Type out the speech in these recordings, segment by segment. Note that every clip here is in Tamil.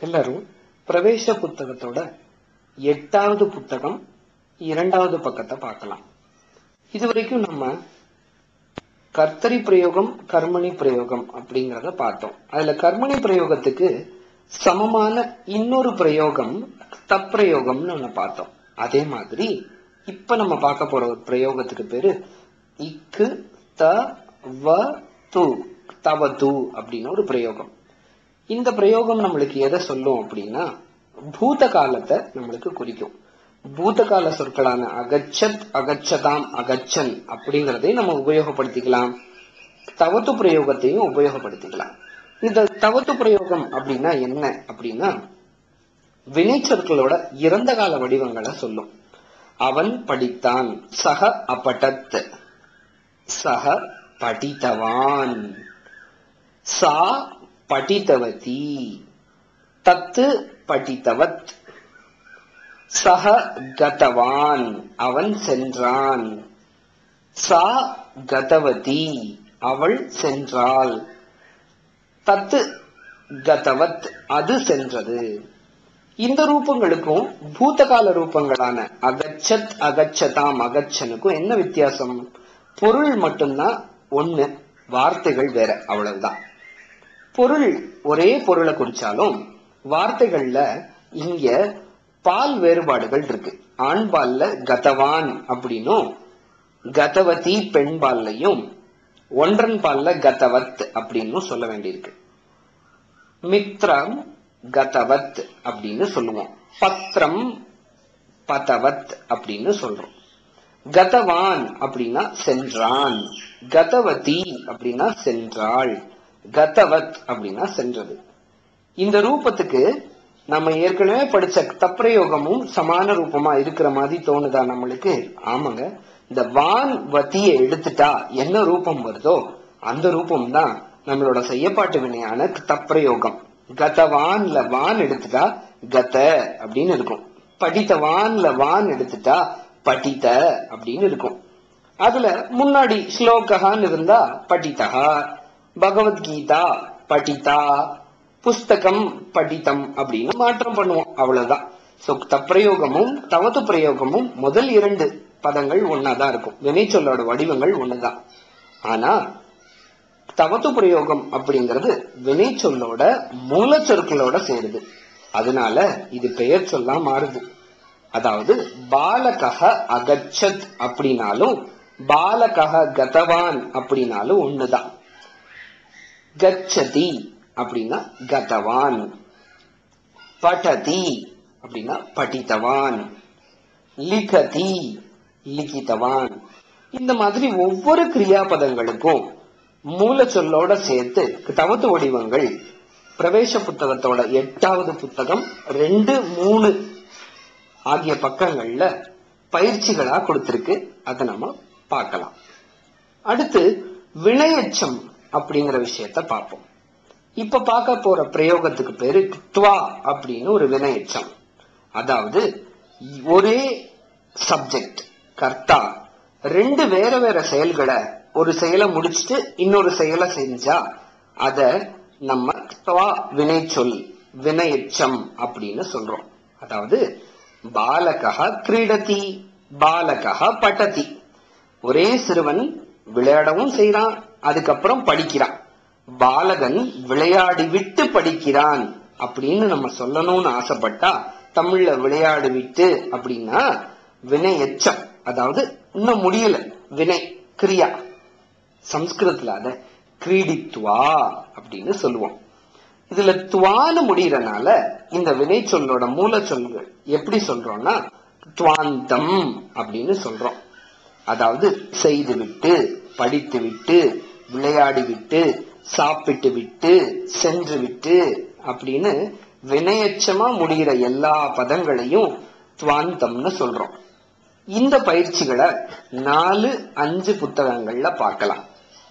எல்லாரும் பிரவேச புத்தகத்தோட எட்டாவது புத்தகம் இரண்டாவது பக்கத்தை பார்க்கலாம். இதுவரைக்கும் நம்ம கர்த்தரி பிரயோகம் கர்மணி பிரயோகம் அப்படிங்கறத பார்த்தோம். அதுல கர்மணி பிரயோகத்துக்கு சமமான இன்னொரு பிரயோகம் தப்பிரயோகம்னு ஒண்ணு பார்த்தோம். அதே மாதிரி இப்ப நம்ம பார்க்க போற ஒரு பிரயோகத்துக்கு பேரு இக்கு த வ து தவது அப்படின்னு ஒரு பிரயோகம். இந்த பிரயோகம் நம்மளுக்கு எதை சொல்லும் அப்படின்னா பூத காலத்தை நம்மளுக்கு குறிக்கும். பூதகால சொற்களான அகச்சத் அகச்சதாம் அகச்சன் அப்படிங்கிறதையும் நம்ம உபயோகப்படுத்திக்கலாம். தவத்து பிரயோகத்தையும் உபயோகப்படுத்திக்கலாம். இந்த தவத்து பிரயோகம் அப்படின்னா என்ன அப்படின்னா வினைச்சொற்களோட இறந்த கால வடிவங்களை சொல்லும். அவன் படித்தான் சக அபடத் சக படித்தவான். சா படித்தவதி தத்து படித்தவத் சக கதவான் அவன் சென்றான் சா கதவதி அவள் சென்றாள் தத்து கதவத் அது சென்றது இந்த ரூபங்களுக்கும் பூதகால ரூபங்களான அகச்சத் அகச்சதாம் அகச்சனுக்கும் என்ன வித்தியாசம்? பொருள் மட்டும்தான் ஒண்ணு வார்த்தைகள் வேற அவ்வளவுதான். பொருள் ஒரே பொருளை குறிச்சாலும் வார்த்தைகள்ல இங்க பால் வேறுபாடுகள் இருக்கு. ஆண் பால்ல கதவான் அப்படின்னும் கதவதி பெண் பால்லையும் ஒன்றன் பால்ல கதவத் அப்படின்னு சொல்ல வேண்டியிருக்கு. மித்ரம் கதவத் அப்படின்னு சொல்லுவோம். பத்திரம் பதவத் அப்படின்னு சொல்றோம். கதவான் அப்படின்னா சென்றான். கதவதி அப்படின்னா சென்றாள். கதவத் அப்படின்னா சென்றது. இந்த ரூபத்துக்கு நம்ம ஏற்கனவே படிச்ச தப்பிரயோகமும் சமான ரூபமா இருக்கிற மாதிரி தோணுதா நம்மளுக்கு? ஆமாங்க. இந்த வான் வத்தியை எடுத்துட்டா என்ன ரூபம் வருதோ அந்த ரூபம் தான் நம்மளோட செய்யப்பாட்டு வினையான தப்பிரயோகம் கதவான்ல வான் எடுத்துட்டா கத அப்படின்னு இருக்கும். படித்தவான்ல வான் எடுத்துட்டா படித்த அப்படின்னு இருக்கும். அதுல முன்னாடி ஸ்லோகஹான்னு இருந்தா படித்தகா. பகவத்கீதா படித்தா புஸ்தகம் படித்தம் அப்படின்னு மாற்றம் பண்ணுவோம். அவ்வளவுதான். சோ தப்பிரயோகமும் தவத்து பிரயோகமும் முதல் இரண்டு பதங்கள் ஒன்னாதான் இருக்கும். வினைச்சொல்லோட வடிவங்கள் ஒண்ணுதான். ஆனா தவத்து பிரயோகம் அப்படிங்கிறது வினைச்சொல்லோட மூலச்சொற்களோட சேருது. அதனால இது பெயர் சொல்லா மாறுது. அதாவது பாலகக அகச்சத் அப்படின்னாலும் பாலகக கதவான் அப்படின்னாலும் ஒண்ணுதான். கச்சதி அப்படின்னா கதவான். படதி அப்படின்னா படித்தவான். லிகதி லிகிதவான் இந்த மாதிரி ஒவ்வொரு கிரியாபதங்களுக்கும் மூல சொல்லோட சேர்த்து தவத்து வடிவங்கள். பிரவேச புத்தகத்தோட எட்டாவது புத்தகம் ரெண்டு மூணு ஆகிய பக்கங்கள்ல பயிற்சிகளா கொடுத்திருக்கு. அதை நம்ம பார்க்கலாம். அடுத்து வினையச்சம். அப்படிங்கிற விஷயத்த பார்ப்போம். இப்ப பார்க்க போற பிரயோகத்துக்கு பேரு துவா அப்படின்னு ஒரு வினையச்சம். அதாவது ஒரே சப்ஜெக்ட் கர்த்தா ரெண்டு வேற வேற செயல்களை ஒரு செயலை முடிச்சுட்டு இன்னொரு செயலை செஞ்சா அத நம்ம துவா வினை சொல் வினையச்சம் அப்படின்னு சொல்றோம். அதாவது பாலகா கிரீடதி பாலகா பட்டதி. ஒரே சிறுவன் விளையாடவும் செய்யறான் அதுக்கப்புறம் படிக்கிறான். பாலகன் விளையாடி விட்டு படிக்கிறான் அப்படின்னு நம்ம சொல்லணும்னு ஆசைப்பட்டா தமிழ்ல விளையாடி விட்டு அப்படின்னா வினை எச்சம். அதாவது இன்னும் முடியல. வினை கிரியா. சம்ஸ்கிருதத்துல அத கிரீடித்துவா அப்படின்னு சொல்லுவோம். இதுல துவான்னு முடியறனால இந்த வினை சொல்லோட மூல சொல்கள் எப்படி சொல்றோம்னா துவாந்தம் அப்படின்னு சொல்றோம். அதாவது செய்து விட்டு படித்து விட்டு விளையாடி விட்டு சாப்பிட்டு விட்டு சென்று விட்டு அப்படின்னு வினையச்சமா முடிகிற எல்லா பதங்களையும் துவாந்தம்னு சொல்றோம். இந்த பயிற்சிகளை நாலு அஞ்சு புத்தகங்கள்ல பார்க்கலாம்.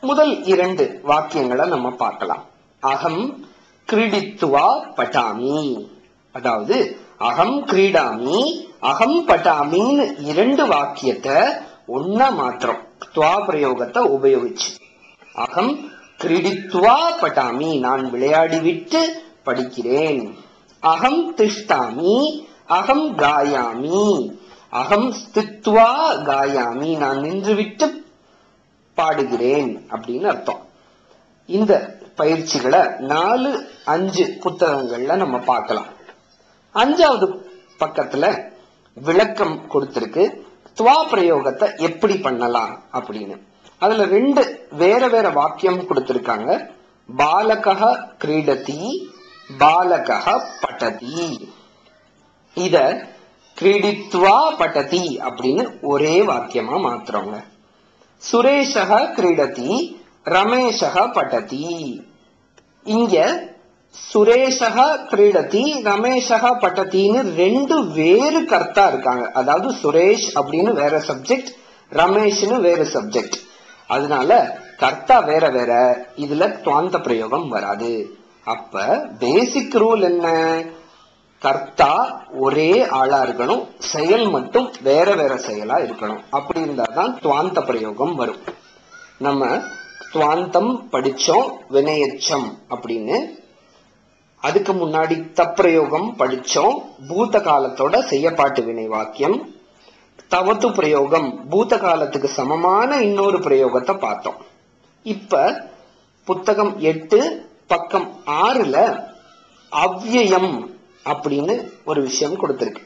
முதல் இரண்டு வாக்கியங்களை நம்ம பார்க்கலாம். அகம் கிரீடித்துவா பட்டாமி. அதாவது அகம் கிரீடாமி அகம் பட்டாமின்னு இரண்டு வாக்கியத்தை ஒன்னா மாத்திரம் துவா பிரயோகத்தை உபயோகிச்சு. அகம் கிரீடித்துவா பட்டாமி. நான் விளையாடி விட்டு படிக்கிறேன். அகம் திஷ்டாமி அகம் காயாமி. அகம் ஸ்தித்வா காயாமி. நான் நின்றுவிட்டு பாடுகிறேன் அப்படின்னு அர்த்தம். இந்த பயிற்சிகளை நாலு அஞ்சு புத்தகங்கள்ல நம்ம பார்க்கலாம். அஞ்சாவது பக்கத்துல விளக்கம் கொடுத்திருக்கு. துவா பிரயோகத்தை எப்படி பண்ணலாம் அப்படின்னு. அதுல ரெண்டு வேற வேற வாக்கியம் கொடுத்திருக்காங்க. பாலகः கிரீடதி பாலகः பட்டதி. இத கிரீடித்வா பட்டதி அப்படின்னு ஒரே வாக்கியமா மாத்துறவங்க சுரேஷக கிரீடதி ரமேஷக பட்டதி. இங்க சுரேஷக கிரீடதி ரமேஷக பட்டத்தின்னு ரெண்டு வேறு கர்த்தா இருக்காங்க. அதாவது சுரேஷ் அப்படின்னு வேற சப்ஜெக்ட் ரமேஷ்னு வேற சப்ஜெக்ட் அதனால கர்த்தா வேற வேற இதுல துவாந்த பிரயோகம் வராது. அப்ப பேசிக் ரூல் என்ன? கர்த்தா ஒரே ஆளா இருக்கணும் செயல் மட்டும் வேற வேற செயலா இருக்கணும். அப்படி இருந்தாதான் துவாந்த பிரயோகம் வரும். நம்ம துவாந்தம் படிச்சோம் வினையச்சம் அப்படின்னு. அதுக்கு முன்னாடி தப்பிரயோகம் படிச்சோம் பூத காலத்தோட செய்யப்பாட்டு வினை வாக்கியம் தவத்து பிரயோகம் பூத காலத்துக்கு சமமான இன்னொரு பிரயோகத்தை பார்த்தோம். இப்ப புத்தகம் எட்டு பக்கம் ஆறுல அவ்வியம் அப்படின்னு ஒரு விஷயம் கொடுத்திருக்கு.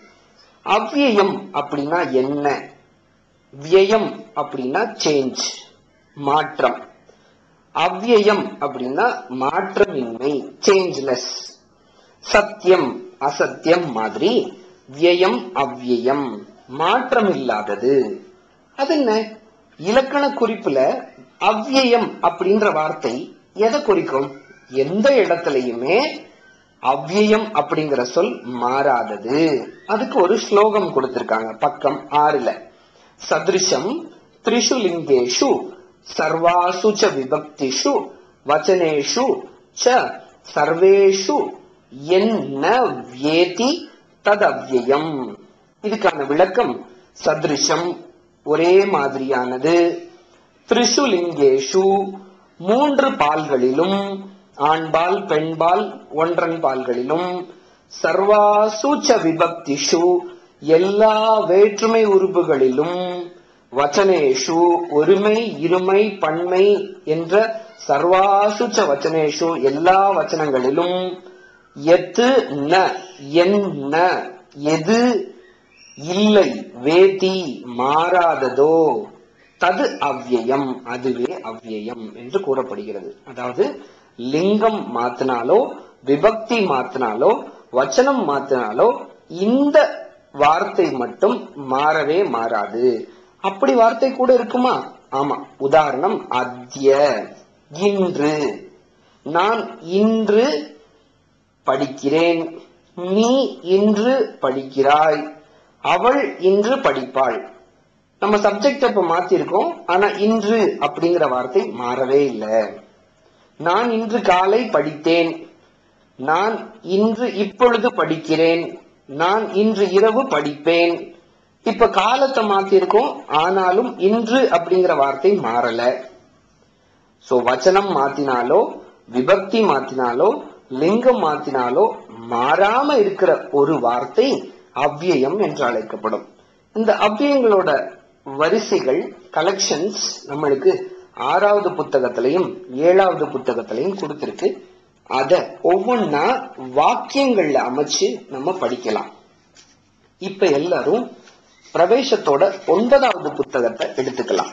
அவ்வியம் அப்படின்னா என்ன? வியம் அப்படின்னா சேஞ்ச் மாற்றம். அவ்யயம் அப்படின்னா மாற்றமின்மை சேஞ்ச்லெஸ் சத்தியம் அசத்தியம் மாதிரி வியம் அவ்வியம். மாற்றம் இல்லாதது அது என்ன? இலக்கண குறிப்புல அவ்யயம் அப்படின்ற வார்த்தை எதை குறிக்கும்? எந்த இடத்துலயுமே அவ்வியம் அப்படிங்கிற சொல் மாறாதது. அதுக்கு ஒரு ஸ்லோகம் கொடுத்திருக்காங்க பக்கம் ஆறுல. சதிருஷம் த்ரிஷு லிங்கேஷு சர்வாசு ச விபக்திஷு வச்சனேஷு ச சர்வேஷு என்ன வியேதி ததவ்யயம். இதுக்கான விளக்கம் சதிருஷம் ஒரே மாதிரியானது. திரிசுலிங்கேஷு மூன்று பால்களிலும் ஆண்பால் பெண்பால் ஒன்றன் பால்களிலும் சர்வாசூச்ச விபக்திஷு எல்லா வேற்றுமை உறுப்புகளிலும் வச்சனேஷு ஒருமை இருமை பன்மை என்ற சர்வாசுச்ச வச்சனேஷு எல்லா வச்சனங்களிலும் எத்து ந என்ன எது இல்லை வேதி மாறாததோ. தது அவ்யயம் அதுவே அவ்யயம் என்று கூறப்படுகிறது. அதாவது லிங்கம் மாத்தினாலோ விபக்தி மாத்தினாலோ வச்சனம் மாத்தினாலோ இந்த வார்த்தை மட்டும் மாறவே மாறாது. அப்படி வார்த்தை கூட இருக்குமா? ஆமா. உதாரணம் அத்திய இன்று. நான் இன்று படிக்கிறேன். நீ இன்று படிக்கிறாய். அவள் இன்று படிப்பாள். நம்ம சப்ஜெக்ட் அப்ப மாத்திருக்கோம். ஆனா இன்று அப்படிங்கிற வார்த்தை மாறவே இல்லை. நான் இன்று காலை படித்தேன். நான் இன்று இப்பொழுது படிக்கிறேன். நான் இன்று இரவு படிப்பேன். இப்ப காலத்தை மாத்திருக்கோம். ஆனாலும் இன்று அப்படிங்கிற வார்த்தை மாறல. சோ வச்சனம் மாத்தினாலோ விபக்தி மாத்தினாலோ லிங்கம் மாத்தினாலோ மாறாம இருக்கிற ஒரு வார்த்தை அவ்வியம் என்று அழைக்கப்படும். இந்த அவ்வியங்களோட வரிசைகள் கலெக்ஷன்ஸ் நம்மளுக்கு ஆறாவது புத்தகத்திலையும் ஏழாவது புத்தகத்திலையும் கொடுத்திருக்கு. அத ஒவ்வொன்னா வாக்கியங்கள்ல அமைச்சு நம்ம படிக்கலாம். இப்ப எல்லாரும் பிரவேசத்தோட ஒன்பதாவது புத்தகத்தை எடுத்துக்கலாம்.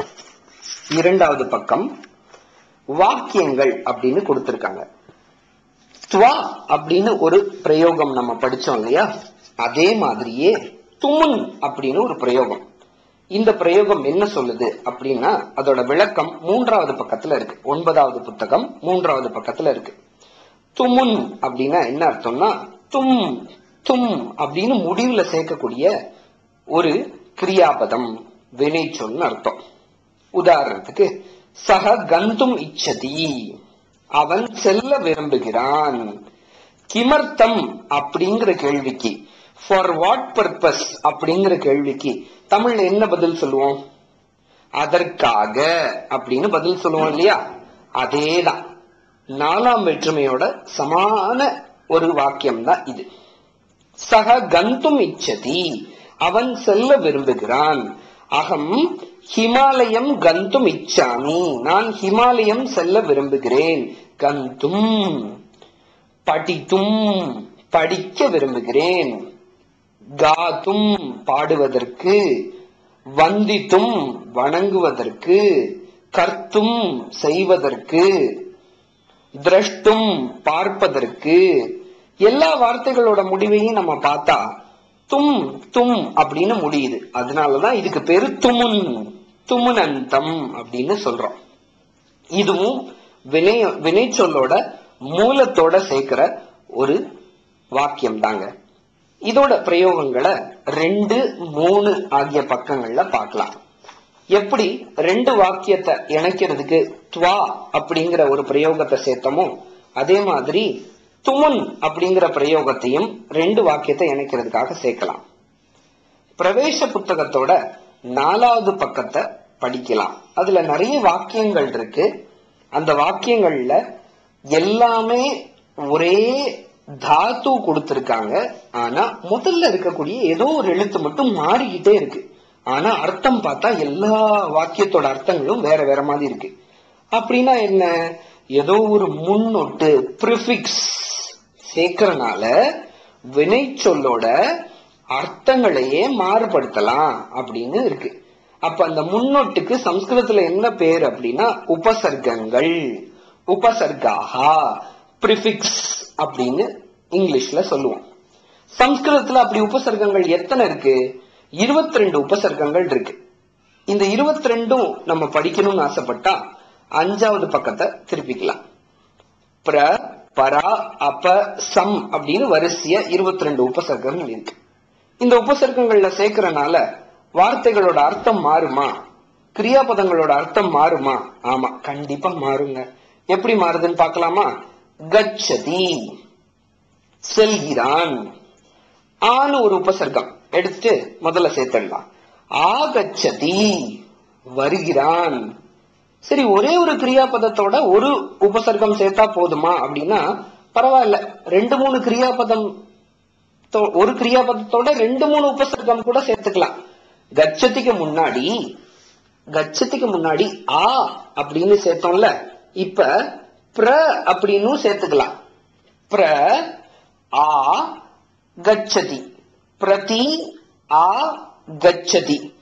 இரண்டாவது பக்கம் வாக்கியங்கள் அப்படின்னு கொடுத்திருக்காங்க. துவா அப்படின்னு ஒரு பிரயோகம் நம்ம படிச்சோம் இல்லையா? அதே மாதிரியே துமுன் அப்படின்னு ஒரு பிரயோகம். இந்த பிரயோகம் என்ன சொல்லுது அப்படின்னா அதோட விளக்கம் மூன்றாவது பக்கத்துல இருக்கு. ஒன்பதாவது புத்தகம் மூன்றாவது பக்கத்துல இருக்கு. துமுன் அப்படின்னா என்ன அர்த்தம்னா தும் தும் அப்படின்னு முடிவுல சேர்க்கக்கூடிய ஒரு கிரியாபதம் வினை சொல்னு அர்த்தம். உதாரணத்துக்கு சக கந்தும் இச்சதி அவன் செல்ல விரும்புகிறான். கிமர்த்தம் அப்படிங்கிற கேள்விக்கு ஃபார் வாட் பர்பஸ் அப்படிங்கிற கேள்விக்கு தமிழ்ல என்ன பதில் சொல்லுவோம்? அதற்காக அப்படின்னு பதில் சொல்லுவோம் இல்லையா? அதேதான். நாலாம் வேற்றுமையோட சமான ஒரு வாக்கியம் தான் இது. சக கந்தும் இச்சதி அவன் செல்ல விரும்புகிறான். அகம் ஹிமாலயம் கந்தும் இச்சாமி நான் ஹிமாலயம் செல்ல விரும்புகிறேன். கந்தும் படித்தும் படிக்க விரும்புகிறேன். காத்தும் பாடுவதற்கு வந்தித்தும் வணங்குவதற்கு கர்த்தும் செய்வதற்கு திரஷ்டும் பார்ப்பதற்கு எல்லா வார்த்தைகளோட முடிவையும் நம்ம பார்த்தா தும் தும் அப்படின்னு முடியுது. அதனாலதான் இதுக்கு பேரு துமுன் துமுனந்தம் அப்படின்னு சொல்றோம். இதுவும் வினை வினை சொல்லோட மூலத்தோட சேர்க்கிற ஒரு வாக்கியம் தாங்க இதோட பிரயோகங்களை ரெண்டு மூணு ஆகிய பக்கங்கள்ல பார்க்கலாம். எப்படி ரெண்டு வாக்கியத்தை இணைக்கிறதுக்கு துவா அப்படிங்கிற ஒரு பிரயோகத்தை சேர்த்தமோ அதே மாதிரி துமுன் அப்படிங்கிற பிரயோகத்தையும் ரெண்டு வாக்கியத்தை இணைக்கிறதுக்காக சேர்க்கலாம். பிரவேச புத்தகத்தோட நாலாவது பக்கத்தை படிக்கலாம். அதுல நிறைய வாக்கியங்கள் இருக்கு. அந்த வாக்கியங்கள்ல எல்லாமே ஒரே தாத்து கொடுத்திருக்காங்க. ஆனா முதல்ல இருக்கக்கூடிய ஏதோ ஒரு எழுத்து மட்டும் மாறிக்கிட்டே இருக்கு. ஆனா அர்த்தம் பார்த்தா எல்லா வாக்கியத்தோட அர்த்தங்களும் வேற வேற மாதிரி இருக்கு. அப்படின்னா என்ன? ஏதோ ஒரு முன்னொட்டு ப்ரிஃபிக்ஸ் சேர்க்கறனால வினை சொல்லோட அர்த்தங்களையே மாறுபடுத்தலாம் அப்படின்னு இருக்கு. அப்ப அந்த முன்னொட்டுக்கு சம்ஸ்கிருதத்துல என்ன பேர் அப்படின்னா உபசர்க்கங்கள். உபசர்காகா ப்ரிஃபிக்ஸ் அப்படின்னு இங்கிலீஷ்ல சொல்லுவோம். சம்ஸ்கிருதத்துல அப்படி உபசர்க்கங்கள் எத்தனை இருக்கு? இருபத்தி ரெண்டு உபசர்க்கங்கள் இருக்கு. இந்த இருபத்தி ரெண்டும் நம்ம படிக்கணும்னு ஆசைப்பட்டா அஞ்சாவது பக்கத்தை திருப்பிக்கலாம். பிர பரா அப சம் அப்படின்னு வரிசைய இருபத்தி ரெண்டு உபசர்க்கங்கள் இருக்கு. இந்த உபசர்க்கங்கள்ல சேர்க்கறனால வார்த்தைகளோட அர்த்தம் மாறுமா? கிரியாபதங்களோட அர்த்தம் மாறுமா? ஆமா கண்டிப்பா மாறுங்க. எப்படி மாறுதுன்னு பாக்கலாமா கச்சதி. செல்கிறான். ஆனு ஒரு உபசர்க்கம். எடுத்துட்டு முதல்ல சேர்த்துடலாம். ஆகச்சதி வருகிறான். சரி ஒரே ஒரு கிரியாபதத்தோட ஒரு உபசர்க்கம் சேர்த்தா போதுமா? அப்படின்னா பரவாயில்ல. ரெண்டு மூணு கிரியாபதம் தோ- ஒரு கிரியாபதத்தோட ரெண்டு மூணு உபசர்க்கம் கூட சேர்த்துக்கலாம். கச்சத்துக்கு முன்னாடி கச்சத்துக்கு முன்னாடி ஆ அப்படின்னு சேர்த்தோம்ல. இப்ப பிர அப்படின்னு சேர்த்துக்கலாம். பிர ஆ கச்சதி. பிரதி ஆ கச்சதி.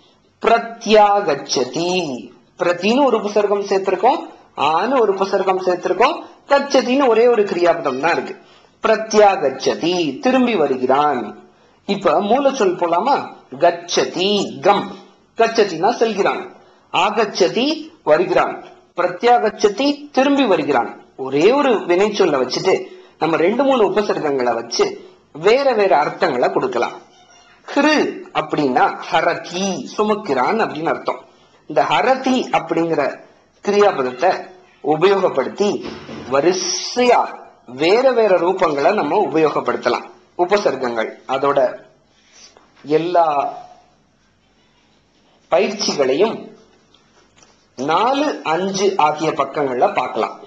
பிரத்யாகச்சதி. பிரதின்னு ஒரு உபசர்க்கம் சேர்த்திருக்கோம் ஆன்னு ஒரு உபசர்க்கம் சேர்த்திருக்கோம் கச்சதின்னு ஒரே ஒரு கிரியாபதம் தான் இருக்கு. பிரத்யாகச்சதி திரும்பி வருகிறான். இப்ப மூல சொல் போலாமா? கச்சதி கம். கச்சதினா செல்கிறான். ஆகச்சதி வருகிறான். பிரத்யாகச்சதி திரும்பி வருகிறான். ஒரே ஒரு வினைச்சொல்ல வச்சுட்டு நம்ம ரெண்டு மூணு உபசர்க்கங்களை வச்சு வேற வேற அர்த்தங்களை கொடுக்கலாம். ஹிரு அப்படின்னா ஹரதி சுமக்கிறான் அப்படின்னு அர்த்தம். இந்த ஹரதி அப்படிங்கிற கிரியாபதத்தை உபயோகப்படுத்தி வரிசையா வேற வேற ரூபங்களை நம்ம உபயோகப்படுத்தலாம். உபசர்க்கங்கள். அதோட எல்லா பயிற்சிகளையும் நாலு அஞ்சு ஆகிய பக்கங்கள்ல பார்க்கலாம்.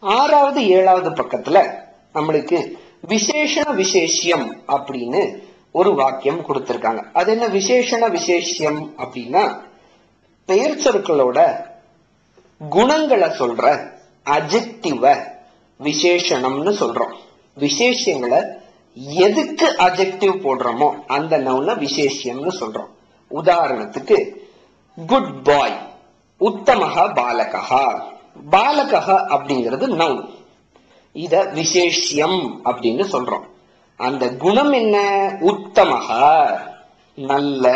ஆறாவது ஏழாவது பக்கத்துல நம்மளுக்கு விசேஷண விசேஷியம் அப்படின்னு ஒரு வாக்கியம் கொடுத்திருக்காங்க. அது என்ன விசேஷண விசேஷியம் அப்படின்னா பெயர் சொற்களோட குணங்களை சொல்ற அஜெக்டிவ விசேஷணம்னு சொல்றோம். விசேஷங்களை எதுக்கு அஜெக்டிவ் போடுறோமோ அந்த நவுன விசேஷியம்னு சொல்றோம். உதாரணத்துக்கு குட் பாய் உத்தமகா பாலகா பாலகஹ அப்படிங்கிறது நவுன் இத விசேஷியம் அப்படின்னு சொல்றோம். அந்த குணம் என்ன? உத்தமக நல்ல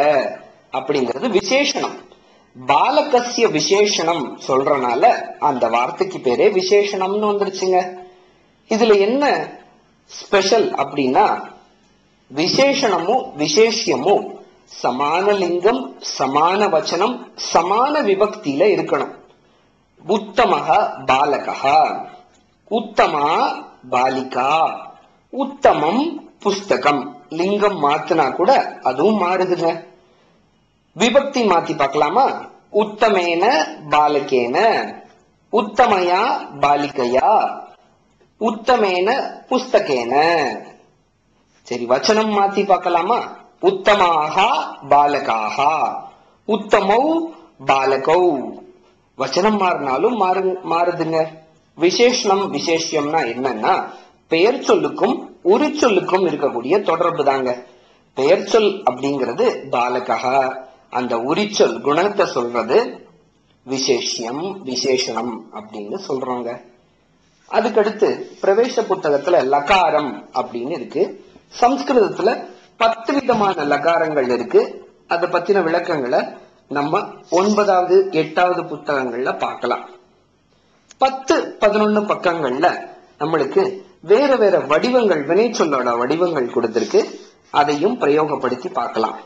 அப்படிங்கிறது விசேஷணம். பாலகசிய விசேஷணம் சொல்றனால அந்த வார்த்தைக்கு பேரே விசேஷணம்னு வந்துருச்சுங்க. இதுல என்ன ஸ்பெஷல் அப்படின்னா விசேஷணமும் விசேஷியமும் சமான லிங்கம் சமான வச்சனம் சமான விபக்தியில இருக்கணும். உத்தமக பாலகா உத்தமா பாலிகா. உத்தமம் புஸ்தகம். லிங்கம் மாத்தினா கூட அதுவும் மாறுதுங்க. விபக்தி மாத்தி பார்க்கலாமா? உத்தமேன பாலகேன. உத்தமையா பாலிகையா. உத்தமேன புஸ்தகேன. சரி வச்சனம் மாத்தி பார்க்கலாமா? உத்தமாக பாலகாக உத்தமௌ பாலகௌ. வச்சனம் மாறினாலும் மாறு மாறுதுங்க. விசேஷனம் விசேஷம்னா என்னன்னா பெயர் சொல்லுக்கும் உரி சொல்லுக்கும் இருக்கக்கூடிய தொடர்பு தாங்க பெயர் சொல் அப்படிங்கிறது பாலகா அந்த உரிச்சொல் குணத்தை சொல்றது விசேஷம் விசேஷனம் அப்படின்னு சொல்றாங்க. அதுக்கடுத்து பிரவேச புத்தகத்துல லகாரம் அப்படின்னு இருக்கு. சம்ஸ்கிருதத்துல பத்து விதமான லகாரங்கள் இருக்கு. அதை பத்தின விளக்கங்களை நம்ம ஒன்பதாவது எட்டாவது புத்தகங்கள்ல பார்க்கலாம். பத்து பதினொன்னு பக்கங்கள்ல நம்மளுக்கு வேற வேற வடிவங்கள் வினைச்சொல்லோட வடிவங்கள் கொடுத்திருக்கு. அதையும் பிரயோகப்படுத்தி பார்க்கலாம்.